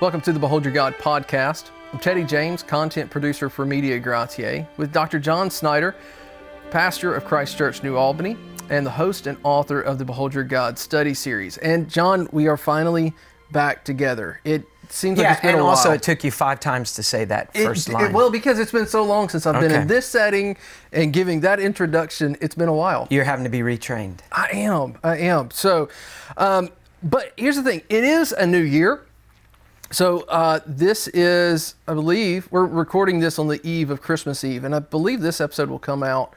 Welcome to the Behold Your God podcast. I'm Teddy James, content producer for Media Gratiae, with Dr. John Snyder, pastor of Christ Church New Albany, and the host and author of the Behold Your God study series. And John, we are finally back together. It seems like it's been a while. and a also while. it took you five times to say that It- first it- line. well, because it's been so long since I've been in this setting and giving that introduction, it's been a while. You're having to be retrained. I am. I am. So, um, but here's the thing it is a new year. So, uh, this is, I believe, we're recording this on the eve of Christmas Eve, and I believe this episode will come out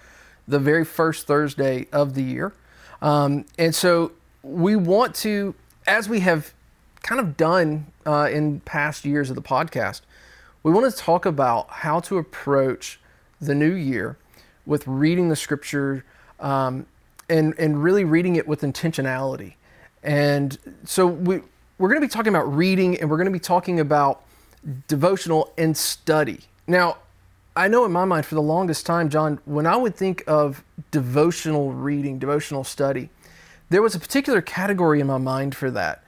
the very first Thursday of the year. Um, and so, we want to, as we have kind of done uh, in past years of the podcast, we want to talk about how to approach the new year with reading the scripture um, and and really reading it with intentionality. And so we we're going to be talking about reading, and we're going to be talking about devotional and study. Now, I know in my mind for the longest time, John, when I would think of devotional reading, devotional study, there was a particular category in my mind for that,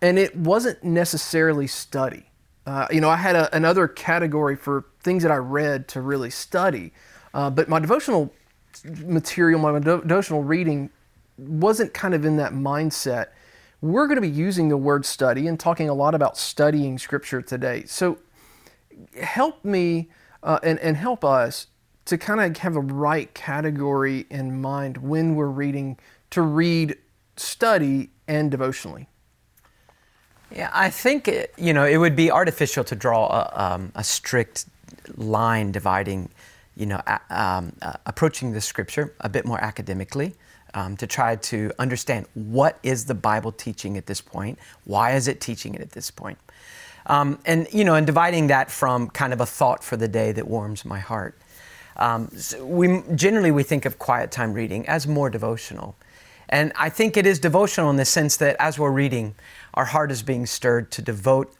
and it wasn't necessarily study. Uh, you know, I had a, another category for things that I read to really study, uh, but my devotional material, my devotional reading wasn't kind of in that mindset. We're going to be using the word study and talking a lot about studying scripture today. So help me uh, and, and help us to kind of have a right category in mind when we're reading to read, study, and devotionally. Yeah, I think it, you know it would be artificial to draw a, um, a strict line dividing, you know, a, um, uh, approaching the scripture a bit more academically. Um, to try to understand what is the Bible teaching at this point, why is it teaching it at this point, um, and you know, and dividing that from kind of a thought for the day that warms my heart. Um, so we generally we think of quiet time reading as more devotional, and I think it is devotional in the sense that as we're reading, our heart is being stirred to devote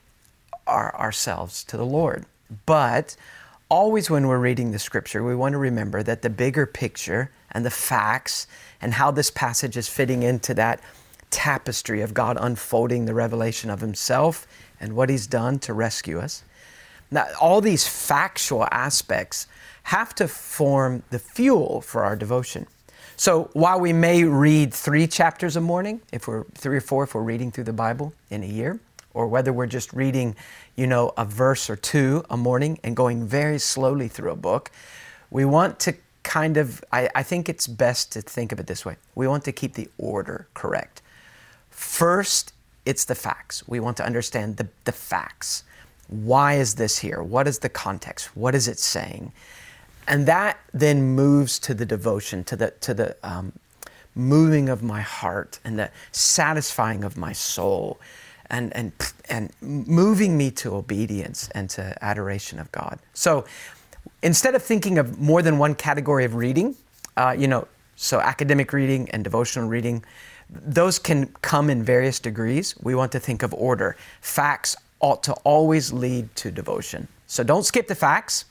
our, ourselves to the Lord. But always when we're reading the scripture, we want to remember that the bigger picture and the facts and how this passage is fitting into that tapestry of God unfolding the revelation of Himself and what He's done to rescue us. Now, all these factual aspects have to form the fuel for our devotion. So while we may read three chapters a morning, if we're three or four, if we're reading through the Bible in a year, or whether we're just reading, you know, a verse or two a morning and going very slowly through a book, we want to kind of, I, I think it's best to think of it this way. We want to keep the order correct. First, it's the facts. We want to understand the, the facts. Why is this here? What is the context? What is it saying? And that then moves to the devotion, to the, to the um, moving of my heart and the satisfying of my soul and, and, and moving me to obedience and to adoration of God. So instead of thinking of more than one category of reading, uh, you know, so academic reading and devotional reading, those can come in various degrees. We want to think of order. Facts ought to always lead to devotion. So don't skip the facts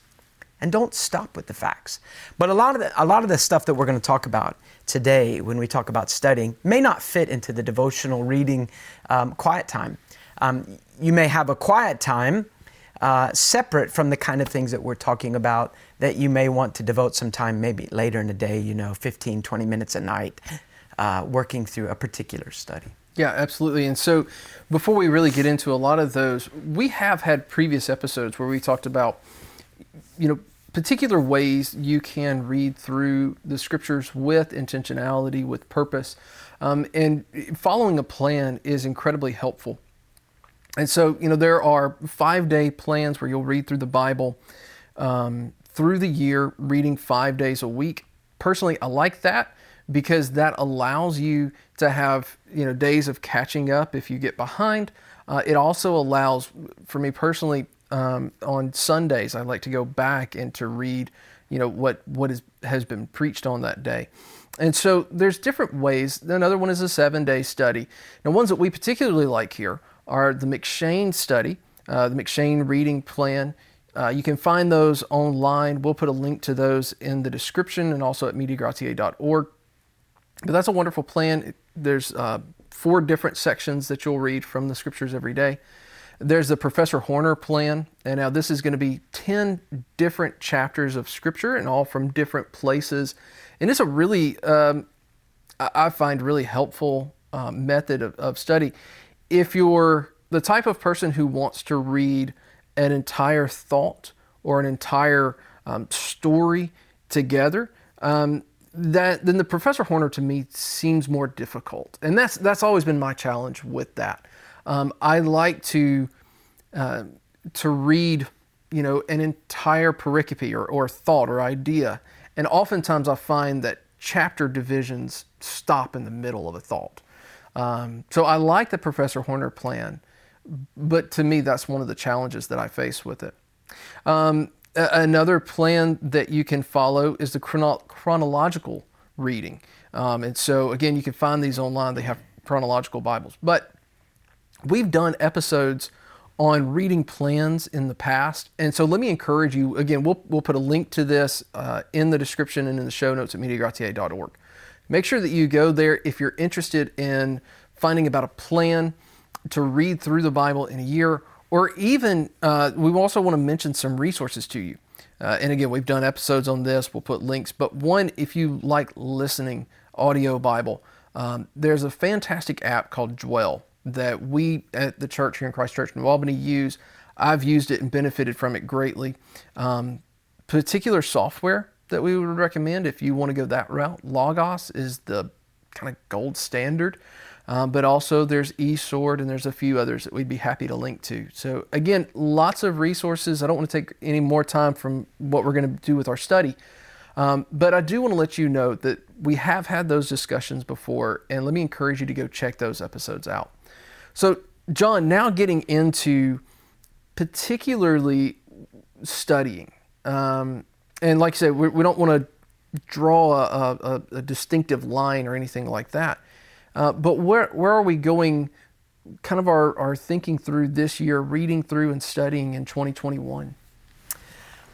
and don't stop with the facts. But a lot of the, a lot of the stuff that we're going to talk about today, when we talk about studying, may not fit into the devotional reading um, quiet time. Um, you may have a quiet time uh, separate from the kind of things that we're talking about that you may want to devote some time maybe later in the day, you know, 15, 20 minutes a night, uh, working through a particular study. Yeah, absolutely. And so, before we really get into a lot of those, we have had previous episodes where we talked about, you know, particular ways you can read through the scriptures with intentionality, with purpose. Um, and following a plan is incredibly helpful. And so, you know, there are five day plans where you'll read through the Bible um, through the year, reading five days a week. Personally, I like that because that allows you to have, you know, days of catching up if you get behind. Uh, it also allows, for me personally, um, on Sundays, I like to go back and to read, you know, what what is, has been preached on that day. And so there's different ways. Another one is a seven day study. Now, ones that we particularly like here are the M'Cheyne study, uh, the M'Cheyne reading plan. Uh, you can find those online. We'll put a link to those in the description and also at mediagratiae.org. But that's a wonderful plan. There's uh, four different sections that you'll read from the scriptures every day. There's the Professor Horner plan, and now this is going to be 10 different chapters of Scripture and all from different places. And it's a really, um, I find, really helpful um, method of, of study. If you're the type of person who wants to read an entire thought or an entire um, story together, um, that then the Professor Horner to me seems more difficult, and that's that's always been my challenge with that. Um, I like to uh, to read, you know, an entire pericope or, or thought or idea, and oftentimes I find that chapter divisions stop in the middle of a thought. Um, so I like the Professor Horner plan, but to me that's one of the challenges that I face with it. Um, another plan that you can follow is the chrono- chronological reading. Um, and so, again, you can find these online. They have chronological Bibles. But we've done episodes on reading plans in the past. And so, let me encourage you again, we'll, we'll put a link to this uh, in the description and in the show notes at MediaGratiae.org. Make sure that you go there if you're interested in finding about a plan to read through the Bible in a year or even uh, we also want to mention some resources to you. Uh, and again, we've done episodes on this. We'll put links. But one, if you like listening audio Bible, um, there's a fantastic app called Dwell that we at the church here in Christ Church New Albany use. I've used it and benefited from it greatly. Um, particular software that we would recommend if you want to go that route, Logos is the kind of gold standard. Um, but also there's eSword and there's a few others that we'd be happy to link to. So again, lots of resources. I don't want to take any more time from what we're going to do with our study. Um, but I do want to let you know that we have had those discussions before, and let me encourage you to go check those episodes out. So, John, now getting into particularly studying, um, and like I said, we, we don't want to draw a, a, a distinctive line or anything like that. Uh, but where, where are we going, kind of our, our thinking through this year, reading through and studying in 2021?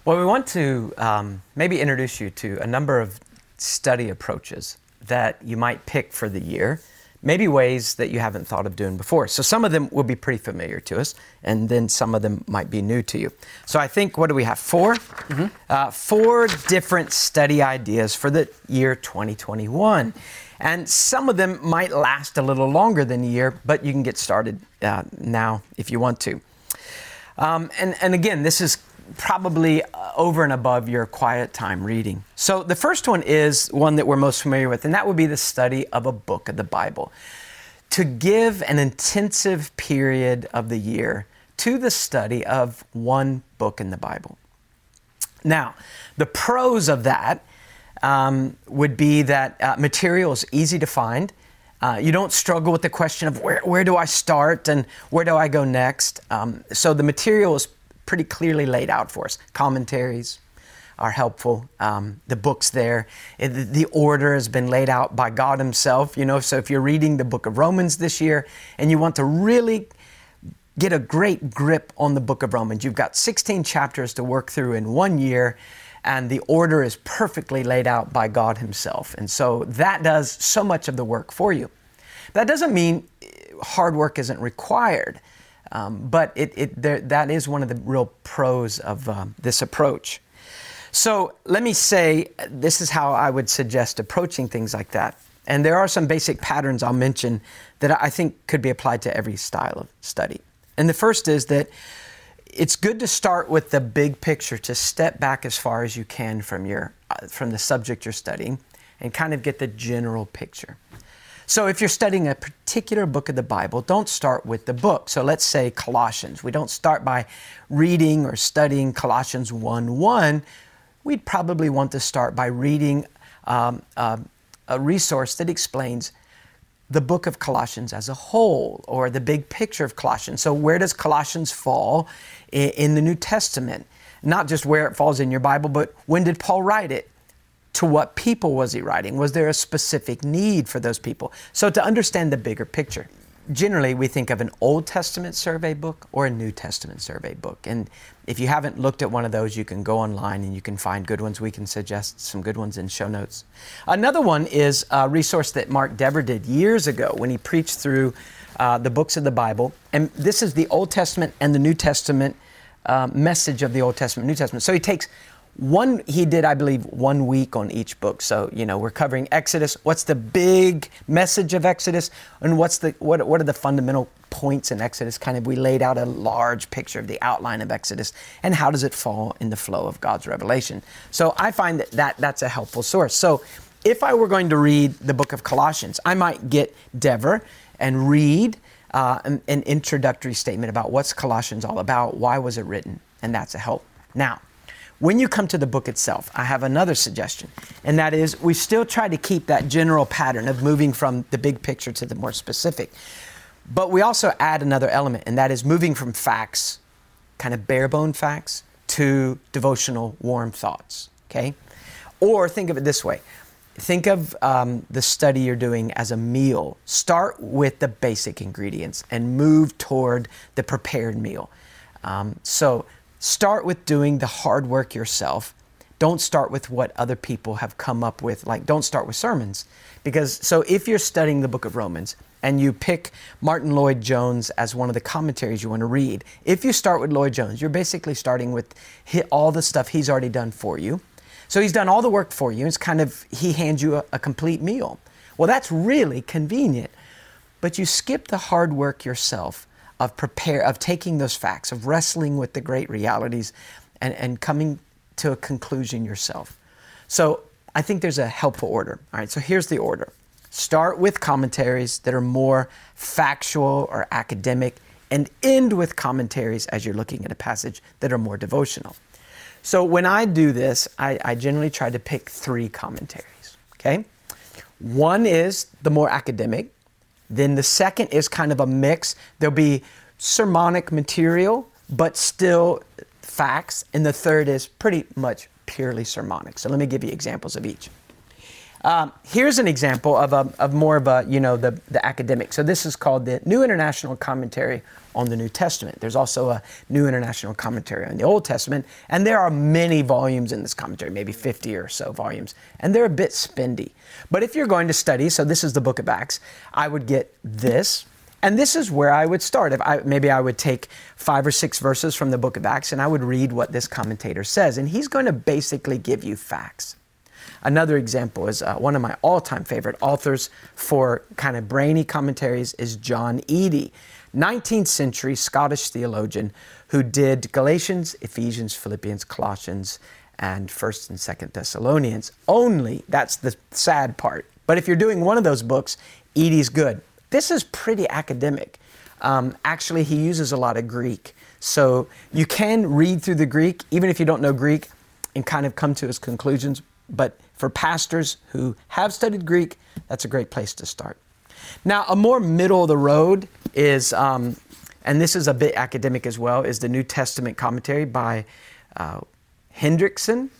Well, we want to um, maybe introduce you to a number of study approaches that you might pick for the year, maybe ways that you haven't thought of doing before. So some of them will be pretty familiar to us, and then some of them might be new to you. So I think, what do we have? 4 mm-hmm. uh, four different study ideas for the year 2021. And some of them might last a little longer than a year, but you can get started uh, now if you want to. Um, and, and again, this is probably uh, over and above your quiet time reading. So the first one is one that we're most familiar with, and that would be the study of a book of the Bible. To give an intensive period of the year to the study of one book in the Bible. Now, the pros of that um, would be that uh, material is easy to find. Uh, you don't struggle with the question of where, where do I start and where do I go next. Um, so the material is pretty clearly laid out for us. Commentaries are helpful. Um, the books there, it, the order has been laid out by God Himself. You know, so if you're reading the book of Romans this year and you want to really get a great grip on the book of Romans, you've got 16 chapters to work through in one year and the order is perfectly laid out by God Himself. And so that does so much of the work for you. That doesn't mean hard work isn't required, um, but it, it, there, that is one of the real pros of um, this approach. So let me say this is how I would suggest approaching things like that. And there are some basic patterns I'll mention that I think could be applied to every style of study. And the first is that it's good to start with the big picture, to step back as far as you can from your uh, from the subject you're studying, and kind of get the general picture. So if you're studying a particular book of the Bible, don't start with the book. So let's say Colossians. We don't start by reading or studying Colossians 1:1. We'd probably want to start by reading um, uh, a resource that explains the book of Colossians as a whole or the big picture of Colossians. So, where does Colossians fall in the New Testament? Not just where it falls in your Bible, but when did Paul write it? To what people was he writing? Was there a specific need for those people? So, to understand the bigger picture, generally we think of an Old Testament survey book or a New Testament survey book. And if you haven't looked at one of those, you can go online and you can find good ones. We can suggest some good ones in show notes. Another one is a resource that Mark Dever did years ago when he preached through uh, the books of the Bible, and this is the Old Testament and the New Testament uh, message of the Old Testament, New Testament. So he takes one he did i believe one week on each book. So you know we're covering exodus. What's the big message of exodus? And what's the what, what are the fundamental points in exodus? Kind of we laid out a large picture of the outline of exodus and how does it fall in the flow of god's revelation. So i find that, that that's a helpful source. So if i were going to read the book of colossians i might get dever and read uh, an, an introductory statement about what's colossians all about why was it written and that's a help. Now when you come to the book itself, I have another suggestion, and that is we still try to keep that general pattern of moving from the big picture to the more specific. But we also add another element, and that is moving from facts, kind of bare bone facts, to devotional warm thoughts. Okay? Or think of it this way think of um, the study you're doing as a meal. Start with the basic ingredients and move toward the prepared meal. Um, so Start with doing the hard work yourself. Don't start with what other people have come up with. Like, don't start with sermons. Because, so if you're studying the book of Romans and you pick Martyn Lloyd-Jones as one of the commentaries you want to read, if you start with Lloyd-Jones, you're basically starting with all the stuff he's already done for you. So he's done all the work for you. It's kind of, he hands you a, a complete meal. Well, that's really convenient. But you skip the hard work yourself of prepare of taking those facts, of wrestling with the great realities and, and coming to a conclusion yourself. So I think there's a helpful order. All right, so here's the order. Start with commentaries that are more factual or academic, and end with commentaries as you're looking at a passage that are more devotional. So when I do this, I, I generally try to pick three commentaries. Okay? One is the more academic, then the second is kind of a mix. There'll be sermonic material, but still facts. And the third is pretty much purely sermonic. So let me give you examples of each. Um, here's an example of, a, of more of a, you know, the, the academic. So this is called the New International Commentary on the New Testament. There's also a New International Commentary on the Old Testament, and there are many volumes in this commentary, maybe 50 or so volumes, and they're a bit spendy. But if you're going to study, so this is the book of Acts, I would get this, and this is where I would start. If I, maybe I would take five or six verses from the book of Acts and I would read what this commentator says, and he's going to basically give you facts. Another example is uh, one of my all time favorite authors for kind of brainy commentaries is John Eadie, 19th century Scottish theologian who did Galatians, Ephesians, Philippians, Colossians, and 1st and 2nd Thessalonians. Only, that's the sad part. But if you're doing one of those books, Eadie's good. This is pretty academic. Um, actually, he uses a lot of Greek. So you can read through the Greek, even if you don't know Greek, and kind of come to his conclusions. But for pastors who have studied Greek, that's a great place to start. Now, a more middle of the road is, um, and this is a bit academic as well, is the New Testament commentary by uh, Hendriksen.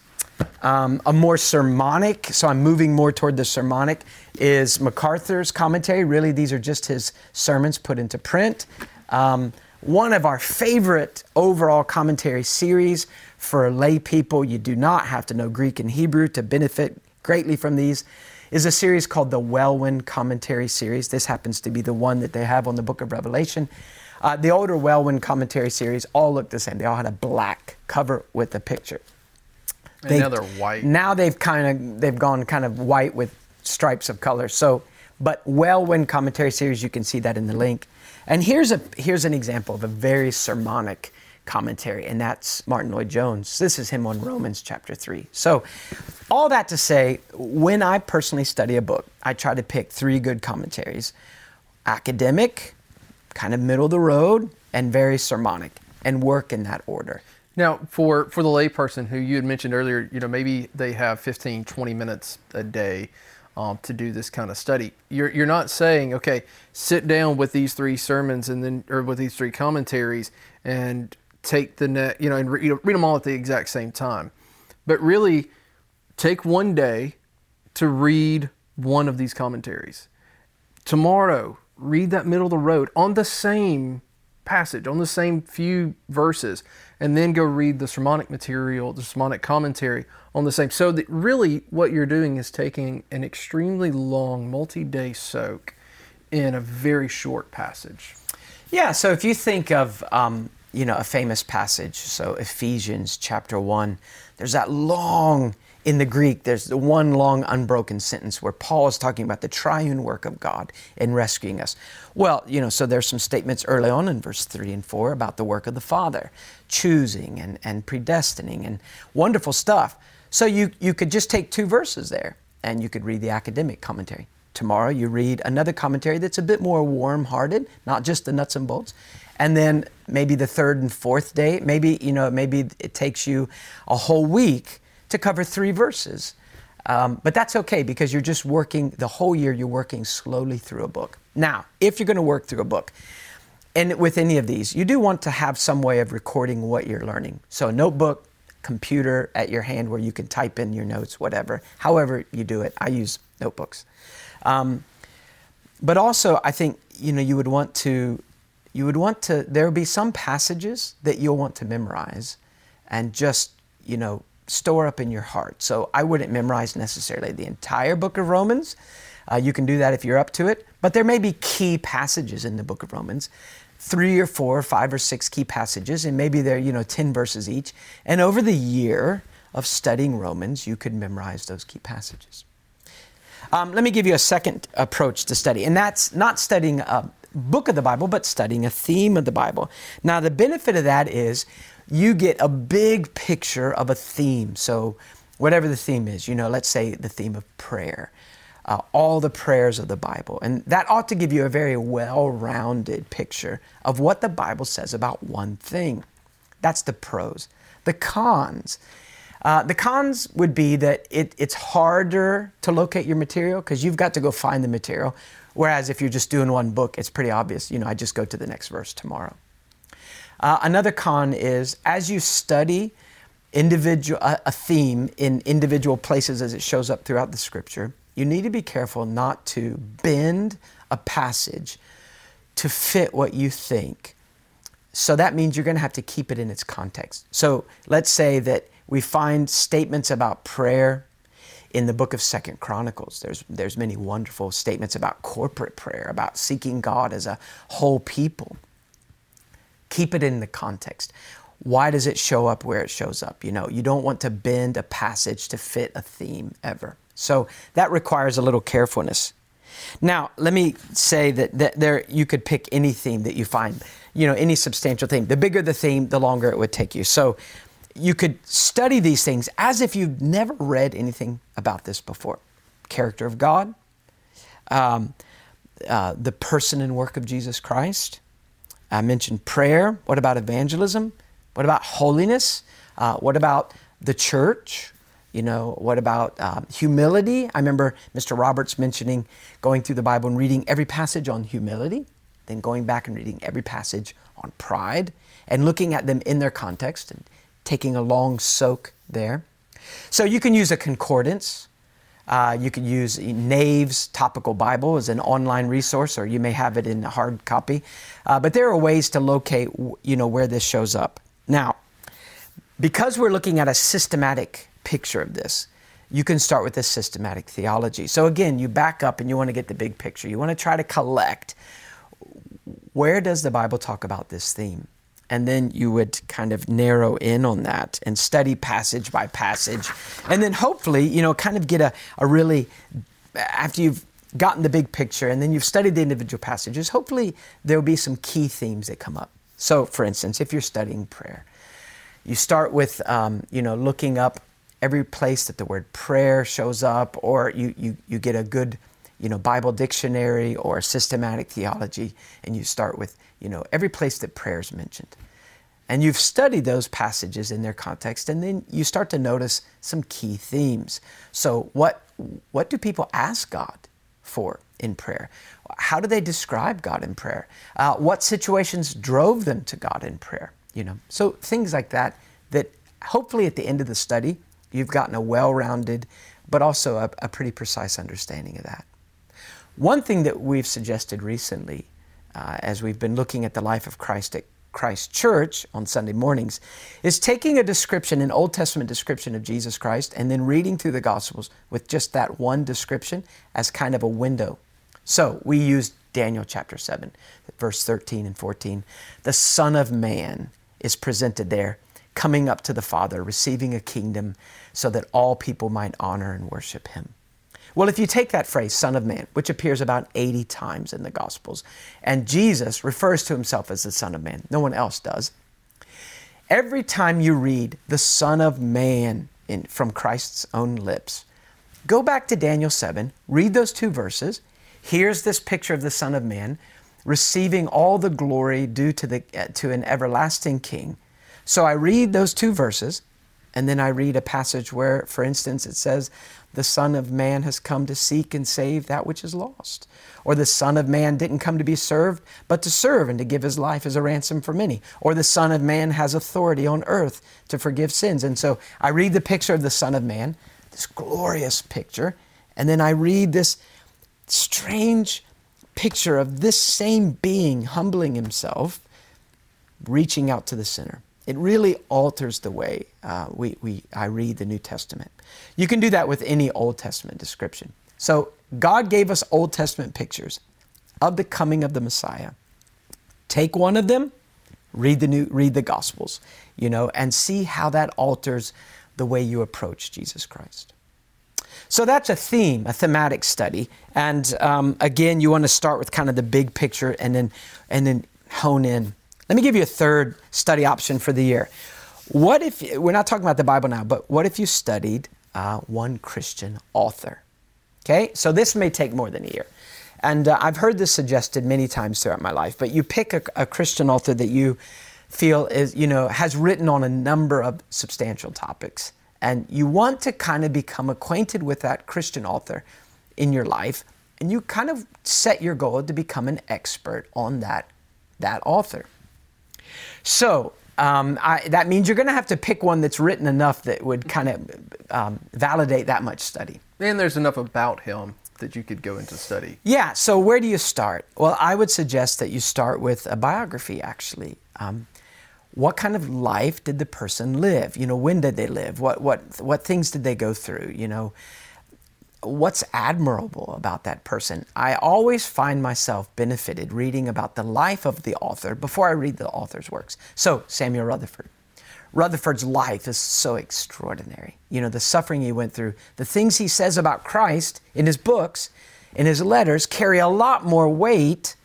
Um, a more sermonic, so I'm moving more toward the sermonic, is MacArthur's commentary. Really, these are just his sermons put into print. Um, one of our favorite overall commentary series for lay people. You do not have to know Greek and Hebrew to benefit greatly from these. Is a series called the Welwyn Commentary Series. This happens to be the one that they have on the book of Revelation. Uh, the older Welwyn Commentary Series all looked the same. They all had a black cover with a picture. And now they're white. Now they've kind of they've gone kind of white with stripes of color. So, but Welwyn Commentary Series, you can see that in the link. And here's a here's an example of a very sermonic commentary, and that's Martyn Lloyd-Jones. This is him on Romans chapter 3. So, all that to say, when I personally study a book, I try to pick three good commentaries academic, kind of middle of the road, and very sermonic, and work in that order. Now, for, for the layperson who you had mentioned earlier, you know, maybe they have 15, 20 minutes a day um, to do this kind of study. You're, you're not saying, okay, sit down with these three sermons and then, or with these three commentaries and take the net, you know, and re- read them all at the exact same time. But really, take one day to read one of these commentaries. Tomorrow, read that middle of the road on the same passage, on the same few verses, and then go read the sermonic material, the sermonic commentary on the same. So that really, what you're doing is taking an extremely long, multi-day soak in a very short passage. Yeah, so if you think of um, you know a famous passage, so Ephesians chapter one, there's that long in the Greek, there's the one long unbroken sentence where Paul is talking about the triune work of God in rescuing us. Well, you know, so there's some statements early on in verse 3 and 4 about the work of the Father, choosing and, and predestining and wonderful stuff. So you, you could just take two verses there and you could read the academic commentary. Tomorrow you read another commentary that's a bit more warm hearted, not just the nuts and bolts. And then maybe the third and fourth day, maybe, you know, maybe it takes you a whole week to cover three verses. Um, but that's okay because you're just working the whole year, you're working slowly through a book. Now, if you're going to work through a book, and with any of these, you do want to have some way of recording what you're learning. So, a notebook, computer at your hand where you can type in your notes, whatever, however you do it. I use notebooks. Um, but also, I think you know you would want to, you would want to. There will be some passages that you'll want to memorize, and just you know store up in your heart. So I wouldn't memorize necessarily the entire book of Romans. Uh, you can do that if you're up to it. But there may be key passages in the book of Romans, three or four, five or six key passages, and maybe they're, you know, 10 verses each. And over the year of studying Romans, you could memorize those key passages. Um, let me give you a second approach to study, and that's not studying a book of the Bible, but studying a theme of the Bible. Now, the benefit of that is you get a big picture of a theme. So, whatever the theme is, you know, let's say the theme of prayer, uh, all the prayers of the Bible. And that ought to give you a very well rounded picture of what the Bible says about one thing. That's the pros. The cons. Uh, the cons would be that it, it's harder to locate your material because you've got to go find the material. Whereas if you're just doing one book, it's pretty obvious. You know, I just go to the next verse tomorrow. Uh, another con is as you study individual a, a theme in individual places as it shows up throughout the scripture, you need to be careful not to bend a passage to fit what you think. So that means you're going to have to keep it in its context. So let's say that we find statements about prayer in the book of Second Chronicles. There's there's many wonderful statements about corporate prayer, about seeking God as a whole people. Keep it in the context. Why does it show up where it shows up? You know, you don't want to bend a passage to fit a theme ever. So that requires a little carefulness. Now, let me say that, that there you could pick any theme that you find, you know, any substantial theme. The bigger the theme, the longer it would take you. So you could study these things as if you've never read anything about this before. Character of God, um, uh, the person and work of Jesus Christ, I mentioned prayer. What about evangelism? What about holiness? Uh, what about the church? You know, what about um, humility? I remember Mr. Roberts mentioning going through the Bible and reading every passage on humility, then going back and reading every passage on pride and looking at them in their context and taking a long soak there. So you can use a concordance. Uh, you can use Nave's Topical Bible as an online resource, or you may have it in a hard copy. Uh, but there are ways to locate, you know, where this shows up. Now, because we're looking at a systematic picture of this, you can start with a systematic theology. So again, you back up and you want to get the big picture. You want to try to collect where does the Bible talk about this theme? And then you would kind of narrow in on that and study passage by passage. And then hopefully you know kind of get a, a really after you've gotten the big picture and then you've studied the individual passages hopefully there'll be some key themes that come up. So for instance if you're studying prayer you start with um, you know looking up every place that the word prayer shows up or you, you, you get a good you know bible dictionary or systematic theology and you start with you know, every place that prayer is mentioned. And you've studied those passages in their context, and then you start to notice some key themes. So, what, what do people ask God for in prayer? How do they describe God in prayer? Uh, what situations drove them to God in prayer? You know, so things like that. That hopefully at the end of the study, you've gotten a well-rounded, but also a, a pretty precise understanding of that. One thing that we've suggested recently uh, as we've been looking at the life of Christ at Christ Church on Sunday mornings, is taking a description, an Old Testament description of Jesus Christ, and then reading through the Gospels with just that one description as kind of a window. So we used Daniel chapter 7, verse 13 and 14. The Son of Man is presented there, coming up to the Father, receiving a kingdom so that all people might honor and worship him. Well, if you take that phrase, Son of Man, which appears about 80 times in the Gospels, and Jesus refers to himself as the Son of Man, no one else does. Every time you read the Son of Man in, from Christ's own lips, go back to Daniel 7, read those two verses. Here's this picture of the Son of Man receiving all the glory due to, the, uh, to an everlasting King. So I read those two verses, and then I read a passage where, for instance, it says, the Son of Man has come to seek and save that which is lost. Or the Son of Man didn't come to be served, but to serve and to give his life as a ransom for many. Or the Son of Man has authority on earth to forgive sins. And so I read the picture of the Son of Man, this glorious picture, and then I read this strange picture of this same being humbling himself, reaching out to the sinner. It really alters the way uh, we, we, I read the New Testament. You can do that with any Old Testament description. So, God gave us Old Testament pictures of the coming of the Messiah. Take one of them, read the new, read the Gospels, you know, and see how that alters the way you approach Jesus Christ. So that's a theme, a thematic study, and um, again, you want to start with kind of the big picture and then and then hone in. Let me give you a third study option for the year. What if we're not talking about the Bible now, but what if you studied uh, one Christian author? Okay, so this may take more than a year. And uh, I've heard this suggested many times throughout my life, but you pick a, a, Christian author that you feel is, you know, has written on a number of substantial topics. And you want to kind of become acquainted with that Christian author in your life. And you kind of set your goal to become an expert on that, that author. So um, I, that means you're going to have to pick one that's written enough that would kind of um, validate that much study. And there's enough about him that you could go into study. Yeah, so where do you start? Well, I would suggest that you start with a biography, actually. Um, what kind of life did the person live? You know, when did they live? What, what, what things did they go through? You know, what's admirable about that person? I always find myself benefited reading about the life of the author before I read the author's works. So, Samuel Rutherford. Rutherford's life is so extraordinary. You know, the suffering he went through, the things he says about Christ in his books, in his letters, carry a lot more weight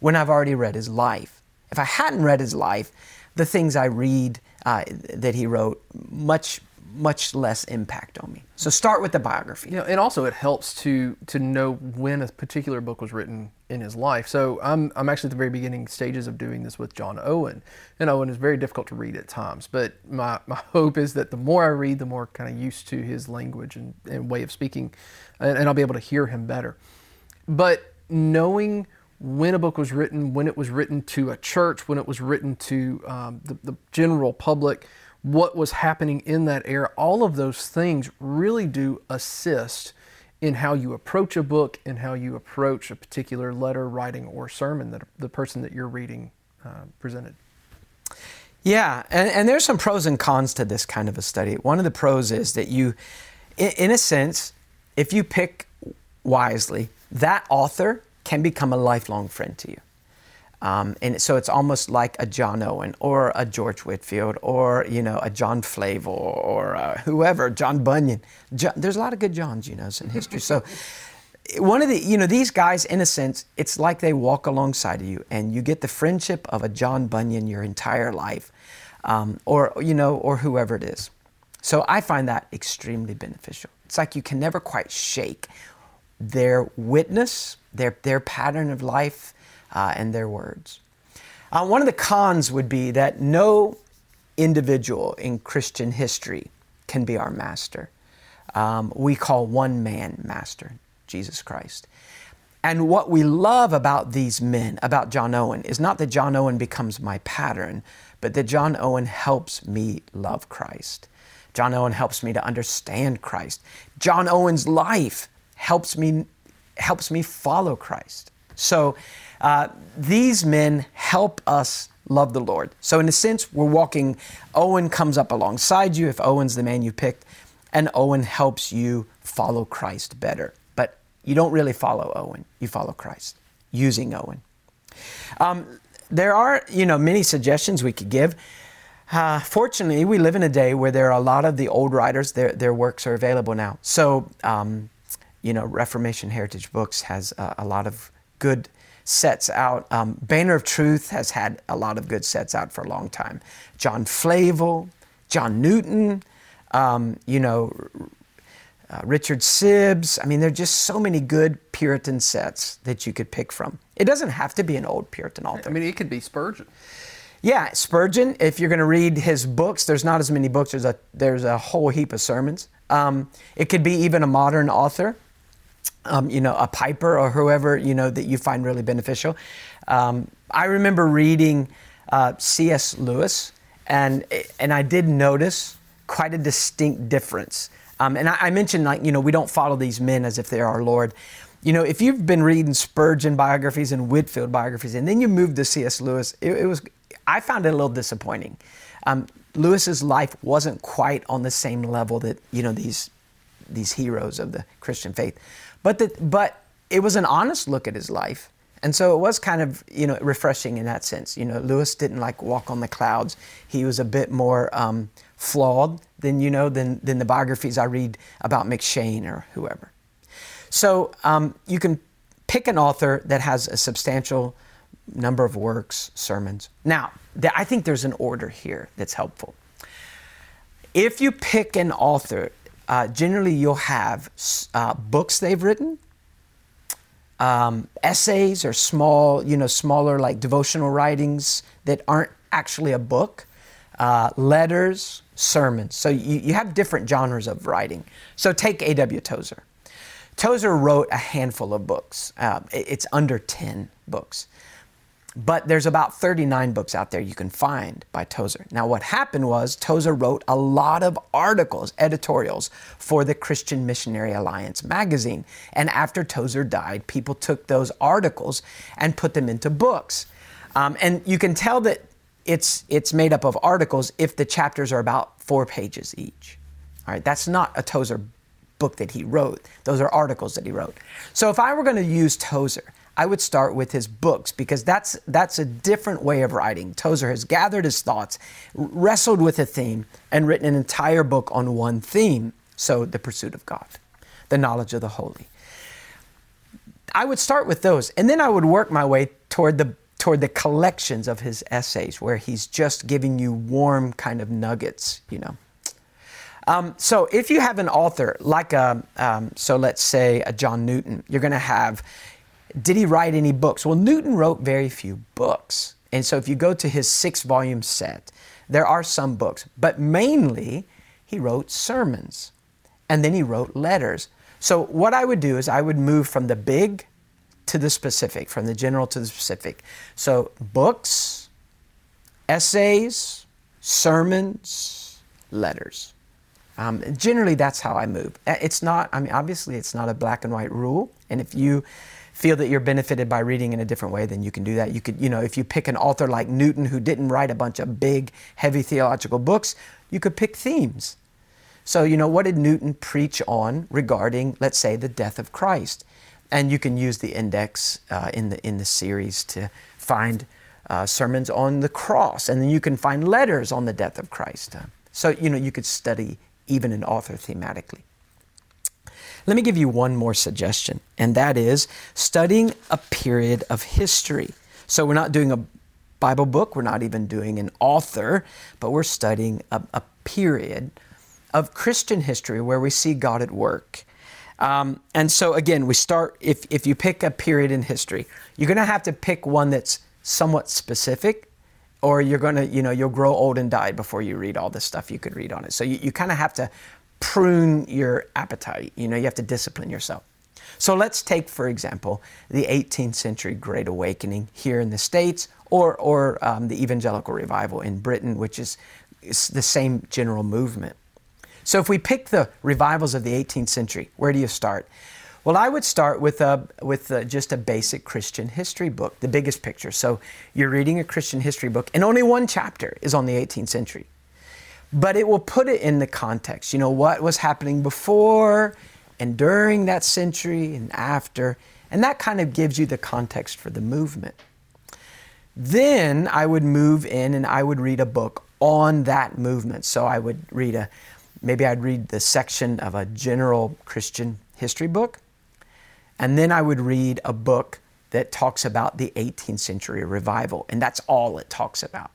when I've already read his life. If I hadn't read his life, the things I read uh, that he wrote much much less impact on me. So start with the biography. Know, and also it helps to to know when a particular book was written in his life. So I'm I'm actually at the very beginning stages of doing this with John Owen. And Owen is very difficult to read at times. But my, my hope is that the more I read, the more kind of used to his language and, and way of speaking, and, and I'll be able to hear him better. But knowing when a book was written, when it was written to a church, when it was written to um, the, the general public, what was happening in that era, all of those things really do assist in how you approach a book and how you approach a particular letter, writing, or sermon that the person that you're reading uh, presented. Yeah, and, and, there's some pros and cons to this kind of a study. One of the pros is that you, in, in a sense, if you pick wisely, that author can become a lifelong friend to you. Um, and so it's almost like a John Owen or a George Whitefield or you know a John Flavel or uh, whoever John Bunyan. John, there's a lot of good Johns, you know, in history. So one of the you know these guys, in a sense, it's like they walk alongside of you, and you get the friendship of a John Bunyan your entire life, um, or you know, or whoever it is. So I find that extremely beneficial. It's like you can never quite shake their witness, their their pattern of life uh, and their words. Uh, one of the cons would be that no individual in Christian history can be our master. Um, we call one man master, Jesus Christ. And what we love about these men, about John Owen, is not that John Owen becomes my pattern, but that John Owen helps me love Christ. John Owen helps me to understand Christ. John Owen's life helps me helps me follow Christ. So uh, these men help us love the Lord. So, in a sense, we're walking, Owen comes up alongside you if Owen's the man you picked, and Owen helps you follow Christ better. But you don't really follow Owen, you follow Christ. using Owen. Um, there are, you know, many suggestions we could give. Uh, fortunately, we live in a day where there are a lot of the old writers, their, their works are available now. So, um, you know, Reformation Heritage Books has uh, a lot of good sets out. Um, Banner of Truth has had a lot of good sets out for a long time. John Flavel, John Newton, um, you know, uh, Richard Sibbes. I mean, there are just so many good Puritan sets that you could pick from. It doesn't have to be an old Puritan author. I mean, it could be Spurgeon. Yeah, Spurgeon. If you're going to read his books, there's not as many books. There's a there's a whole heap of sermons. Um, it could be even a modern author, um, you know, a Piper or whoever you know that you find really beneficial. Um, I remember reading uh, C.S. Lewis, and and I did notice quite a distinct difference. Um, and I, I mentioned like you know we don't follow these men as if they're our Lord you know, if you've been reading Spurgeon biographies and Whitefield biographies, and then you move to C.S. Lewis, it, it was I found it a little disappointing. Um, Lewis's life wasn't quite on the same level that you know these these heroes of the Christian faith, but that but it was an honest look at his life, and so it was kind of you know refreshing in that sense. You know, Lewis didn't like walk on the clouds. He was a bit more um, flawed than you know than than the biographies I read about M'Cheyne or whoever. So um, you can pick an author that has a substantial number of works, sermons. Now, I think there's an order here that's helpful. If you pick an author, uh, generally you'll have uh, books they've written, um, essays or small, you know, smaller like devotional writings that aren't actually a book, uh, letters, sermons. So you, you have different genres of writing. So take A.W. Tozer. Tozer wrote a handful of books. Uh, it's under 10 books. But there's about 39 books out there you can find by Tozer. Now, what happened was Tozer wrote a lot of articles, editorials for the Christian Missionary Alliance magazine. And after Tozer died, people took those articles and put them into books. Um, and you can tell that it's, it's made up of articles if the chapters are about four pages each. All right, that's not a Tozer book that he wrote. Those are articles that he wrote. So if I were going to use Tozer, I would start with his books because that's that's a different way of writing. Tozer has gathered his thoughts, wrestled with a theme, and written an entire book on one theme. So the pursuit of God, the knowledge of the holy. I would start with those, and then I would work my way toward the toward the collections of his essays, where he's just giving you warm kind of nuggets, you know. Um, so if you have an author like a, um, so let's say a John Newton, you're going to have, did he write any books? Well, Newton wrote very few books. And so if you go to his six volume set, there are some books, but mainly he wrote sermons and then he wrote letters. So what I would do is I would move from the big to the specific, from the general to the specific. So books, essays, sermons, letters. Um, generally, that's how I move. Uh, it's not, I mean, obviously, it's not a black and white rule. And if you feel that you're benefited by reading in a different way, then you can do that. You could, you know, if you pick an author like Newton who didn't write a bunch of big, heavy theological books, you could pick themes. So, you know, what did Newton preach on regarding, let's say, the death of Christ? And you can use the index uh, in the in the series to find uh, sermons on the cross, and then you can find letters on the death of Christ. So, you know, you could study even an author thematically. Let me give you one more suggestion, and that is studying a period of history. So we're not doing a Bible book, we're not even doing an author, but we're studying a, a period of Christian history where we see God at work. Um, and so again, we start if if you pick a period in history, you're going to have to pick one that's somewhat specific or you're going to, you know, you'll grow old and die before you read all the stuff you could read on it. So you, you kind of have to prune your appetite. You know, you have to discipline yourself. So let's take, for example, the 18th century Great Awakening here in the States or, or um, the Evangelical Revival in Britain, which is, is the same general movement. So if we pick the revivals of the 18th century, where do you start? Well, I would start with a with a, just a basic Christian history book, the biggest picture. So you're reading a Christian history book, and only one chapter is on the 18th century, but it will put it in the context. You know what was happening before and during that century and after, And that kind of gives you the context for the movement. Then I would move in and I would read a book on that movement. So I would read a, maybe I'd read the section of a general Christian history book. And then I would read a book that talks about the 18th century revival. And that's all it talks about.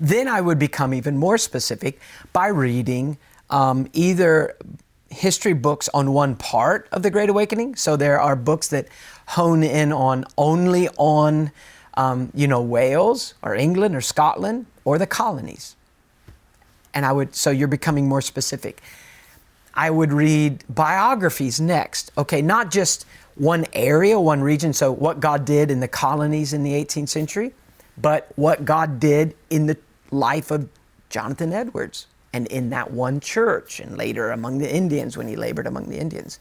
Then I would become even more specific by reading um, either history books on one part of the Great Awakening. So there are books that hone in on only on, um, you know, Wales or England or Scotland or the colonies. And I would, so you're becoming more specific. I would read biographies next. Okay, not just one area, one region. So what God did in the colonies in the 18th century, but what God did in the life of Jonathan Edwards and in that one church and later among the Indians when he labored among the Indians.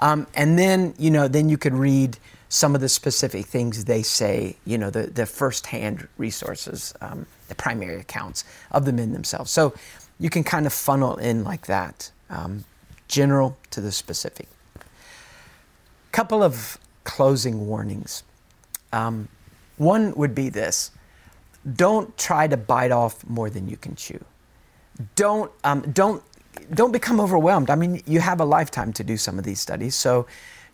Um, and then, you know, then you could read some of the specific things they say, you know, the, the firsthand resources, um, the primary accounts of the men themselves. So you can kind of funnel in like that, um, general to the specific. Couple of closing warnings. Um, one would be this don't try to bite off more than you can chew. Don't um, don't don't become overwhelmed. I mean, you have a lifetime to do some of these studies, so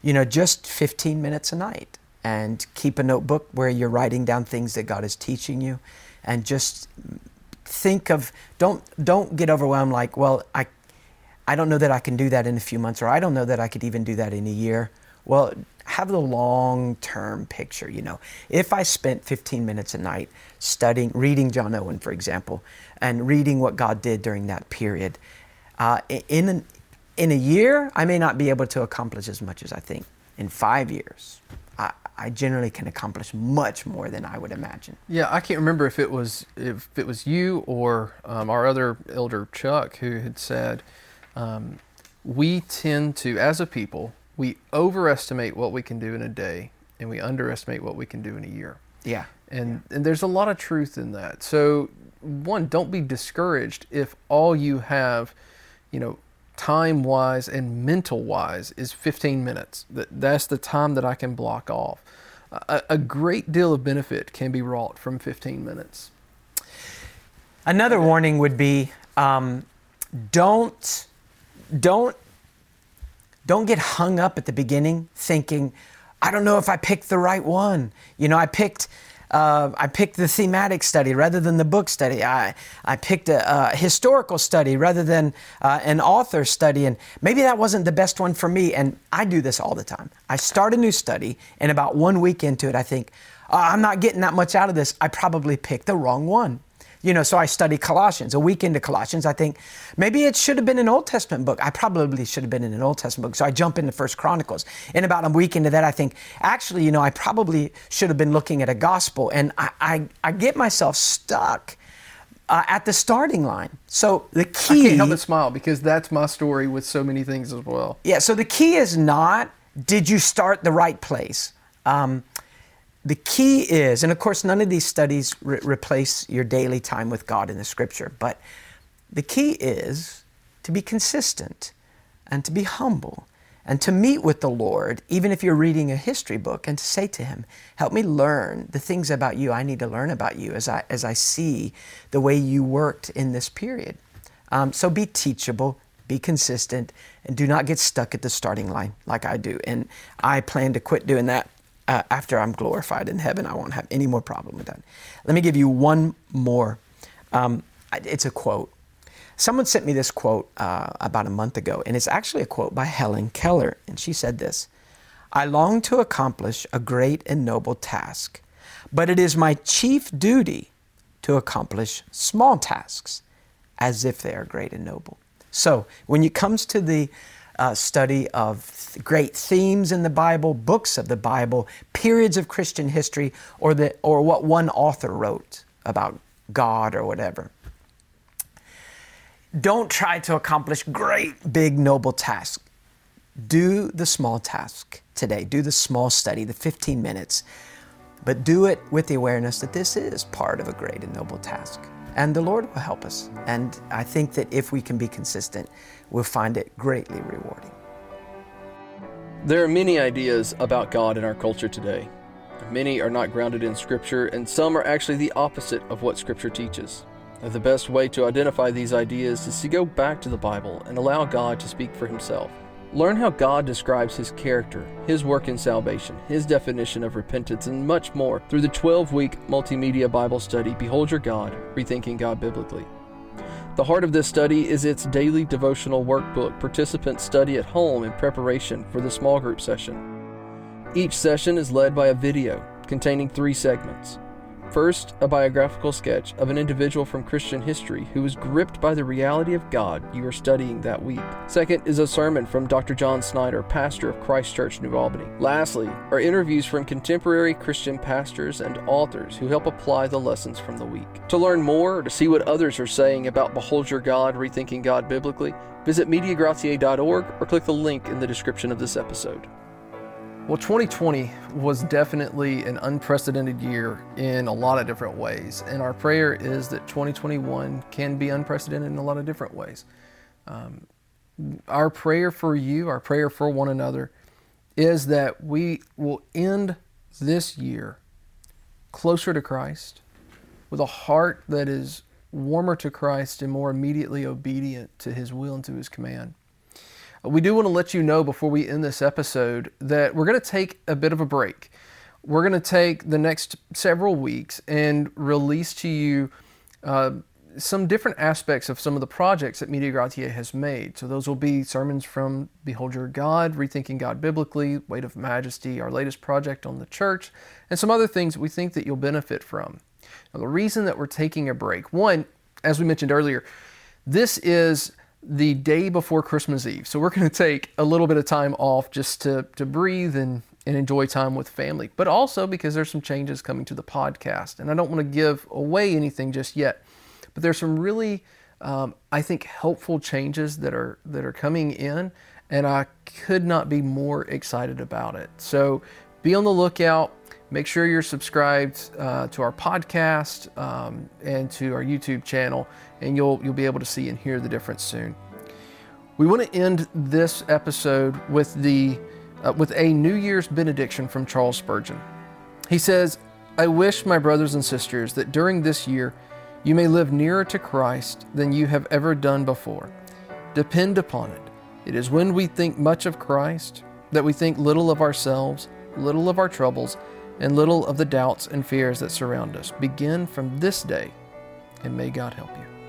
you know, just 15 minutes a night, and keep a notebook where you're writing down things that God is teaching you, and just think of don't don't get overwhelmed. Like, well, I I don't know that I can do that in a few months, or I don't know that I could even do that in a year. Well, have the long term picture. You know, if I spent 15 minutes a night studying, reading John Owen, for example, and reading what God did during that period, uh, in, an, in a year, I may not be able to accomplish as much as I think. In five years, I, I generally can accomplish much more than I would imagine. Yeah, I can't remember if it was if it was you or um, our other elder Chuck who had said, um, we tend to, as a people, we overestimate what we can do in a day and we underestimate what we can do in a year. Yeah. And, and there's a lot of truth in that. So, one, don't be discouraged if all you have, you know, time wise and mental wise is 15 minutes. That, that's the time that I can block off. A, a great deal of benefit can be wrought from 15 minutes. Another warning would be um, don't don't don't get hung up at the beginning thinking, I don't know if I picked the right one. You know, I picked. Uh, I picked the thematic study rather than the book study. I, I picked a, a historical study rather than uh, an author study, and maybe that wasn't the best one for me. And I do this all the time. I start a new study, and about one week into it, I think, oh, I'm not getting that much out of this. I probably picked the wrong one. You know, so I study Colossians. A week into Colossians, I think maybe it should have been an Old Testament book. I probably should have been in an Old Testament book. So I jump into First Chronicles. And about a week into that, I think, actually, you know, I probably should have been looking at a gospel. And I, I, I get myself stuck. Uh, at the starting line. So the key. I can't help but smile because that's my story with so many things as well. Yeah. So the key is not did you start the right place. Um, the key is, and of course, none of these studies re- replace your daily time with God in the Scripture, but the key is to be consistent and to be humble and to meet with the Lord, even if you're reading a history book, and to say to Him, Help me learn the things about you I need to learn about you as I, as I see the way you worked in this period. Um, so be teachable, be consistent, and do not get stuck at the starting line like I do. And I plan to quit doing that uh, after I'm glorified in heaven. I won't have any more problem with that. Let me give you one more. Um, it's a quote. Someone sent me this quote uh, about a month ago, and it's actually a quote by Helen Keller. And she said this I long to accomplish a great and noble task, but it is my chief duty to accomplish small tasks as if they are great and noble. So when it comes to the uh, study of th- great themes in the Bible, books of the Bible, periods of Christian history, or, the, or what one author wrote about God or whatever. Don't try to accomplish great, big, noble tasks. Do the small task today. Do the small study, the 15 minutes, but do it with the awareness that this is part of a great and noble task. And the Lord will help us. And I think that if we can be consistent, we'll find it greatly rewarding. There are many ideas about God in our culture today. Many are not grounded in Scripture, and some are actually the opposite of what Scripture teaches. The best way to identify these ideas is to go back to the Bible and allow God to speak for Himself. Learn how God describes His character, His work in salvation, His definition of repentance, and much more through the 12 week multimedia Bible study, Behold Your God Rethinking God Biblically. The heart of this study is its daily devotional workbook participants study at home in preparation for the small group session. Each session is led by a video containing three segments. First, a biographical sketch of an individual from Christian history who was gripped by the reality of God you are studying that week. Second is a sermon from Dr. John Snyder, pastor of Christ Church New Albany. Lastly, are interviews from contemporary Christian pastors and authors who help apply the lessons from the week. To learn more or to see what others are saying about Behold Your God, Rethinking God Biblically, visit MediaGratiae.org or click the link in the description of this episode. Well, 2020 was definitely an unprecedented year in a lot of different ways. And our prayer is that 2021 can be unprecedented in a lot of different ways. Um, our prayer for you, our prayer for one another, is that we will end this year closer to Christ, with a heart that is warmer to Christ and more immediately obedient to His will and to His command. We do want to let you know before we end this episode that we're going to take a bit of a break. We're going to take the next several weeks and release to you uh, some different aspects of some of the projects that Media Gratiae has made. So those will be sermons from Behold Your God, Rethinking God Biblically, Weight of Majesty, our latest project on the church, and some other things we think that you'll benefit from. Now, the reason that we're taking a break, one, as we mentioned earlier, this is the day before Christmas Eve. So we're going to take a little bit of time off just to, to breathe and, and enjoy time with family, but also because there's some changes coming to the podcast. And I don't want to give away anything just yet, but there's some really, um, I think, helpful changes that are, that are coming in, and I could not be more excited about it. So be on the lookout. Make sure you're subscribed uh, to our podcast um, and to our YouTube channel, and you'll you'll be able to see and hear the difference soon. We want to end this episode with the uh, with a New Year's benediction from Charles Spurgeon. He says, "I wish my brothers and sisters that during this year you may live nearer to Christ than you have ever done before. Depend upon it. It is when we think much of Christ that we think little of ourselves, little of our troubles." And little of the doubts and fears that surround us. Begin from this day, and may God help you.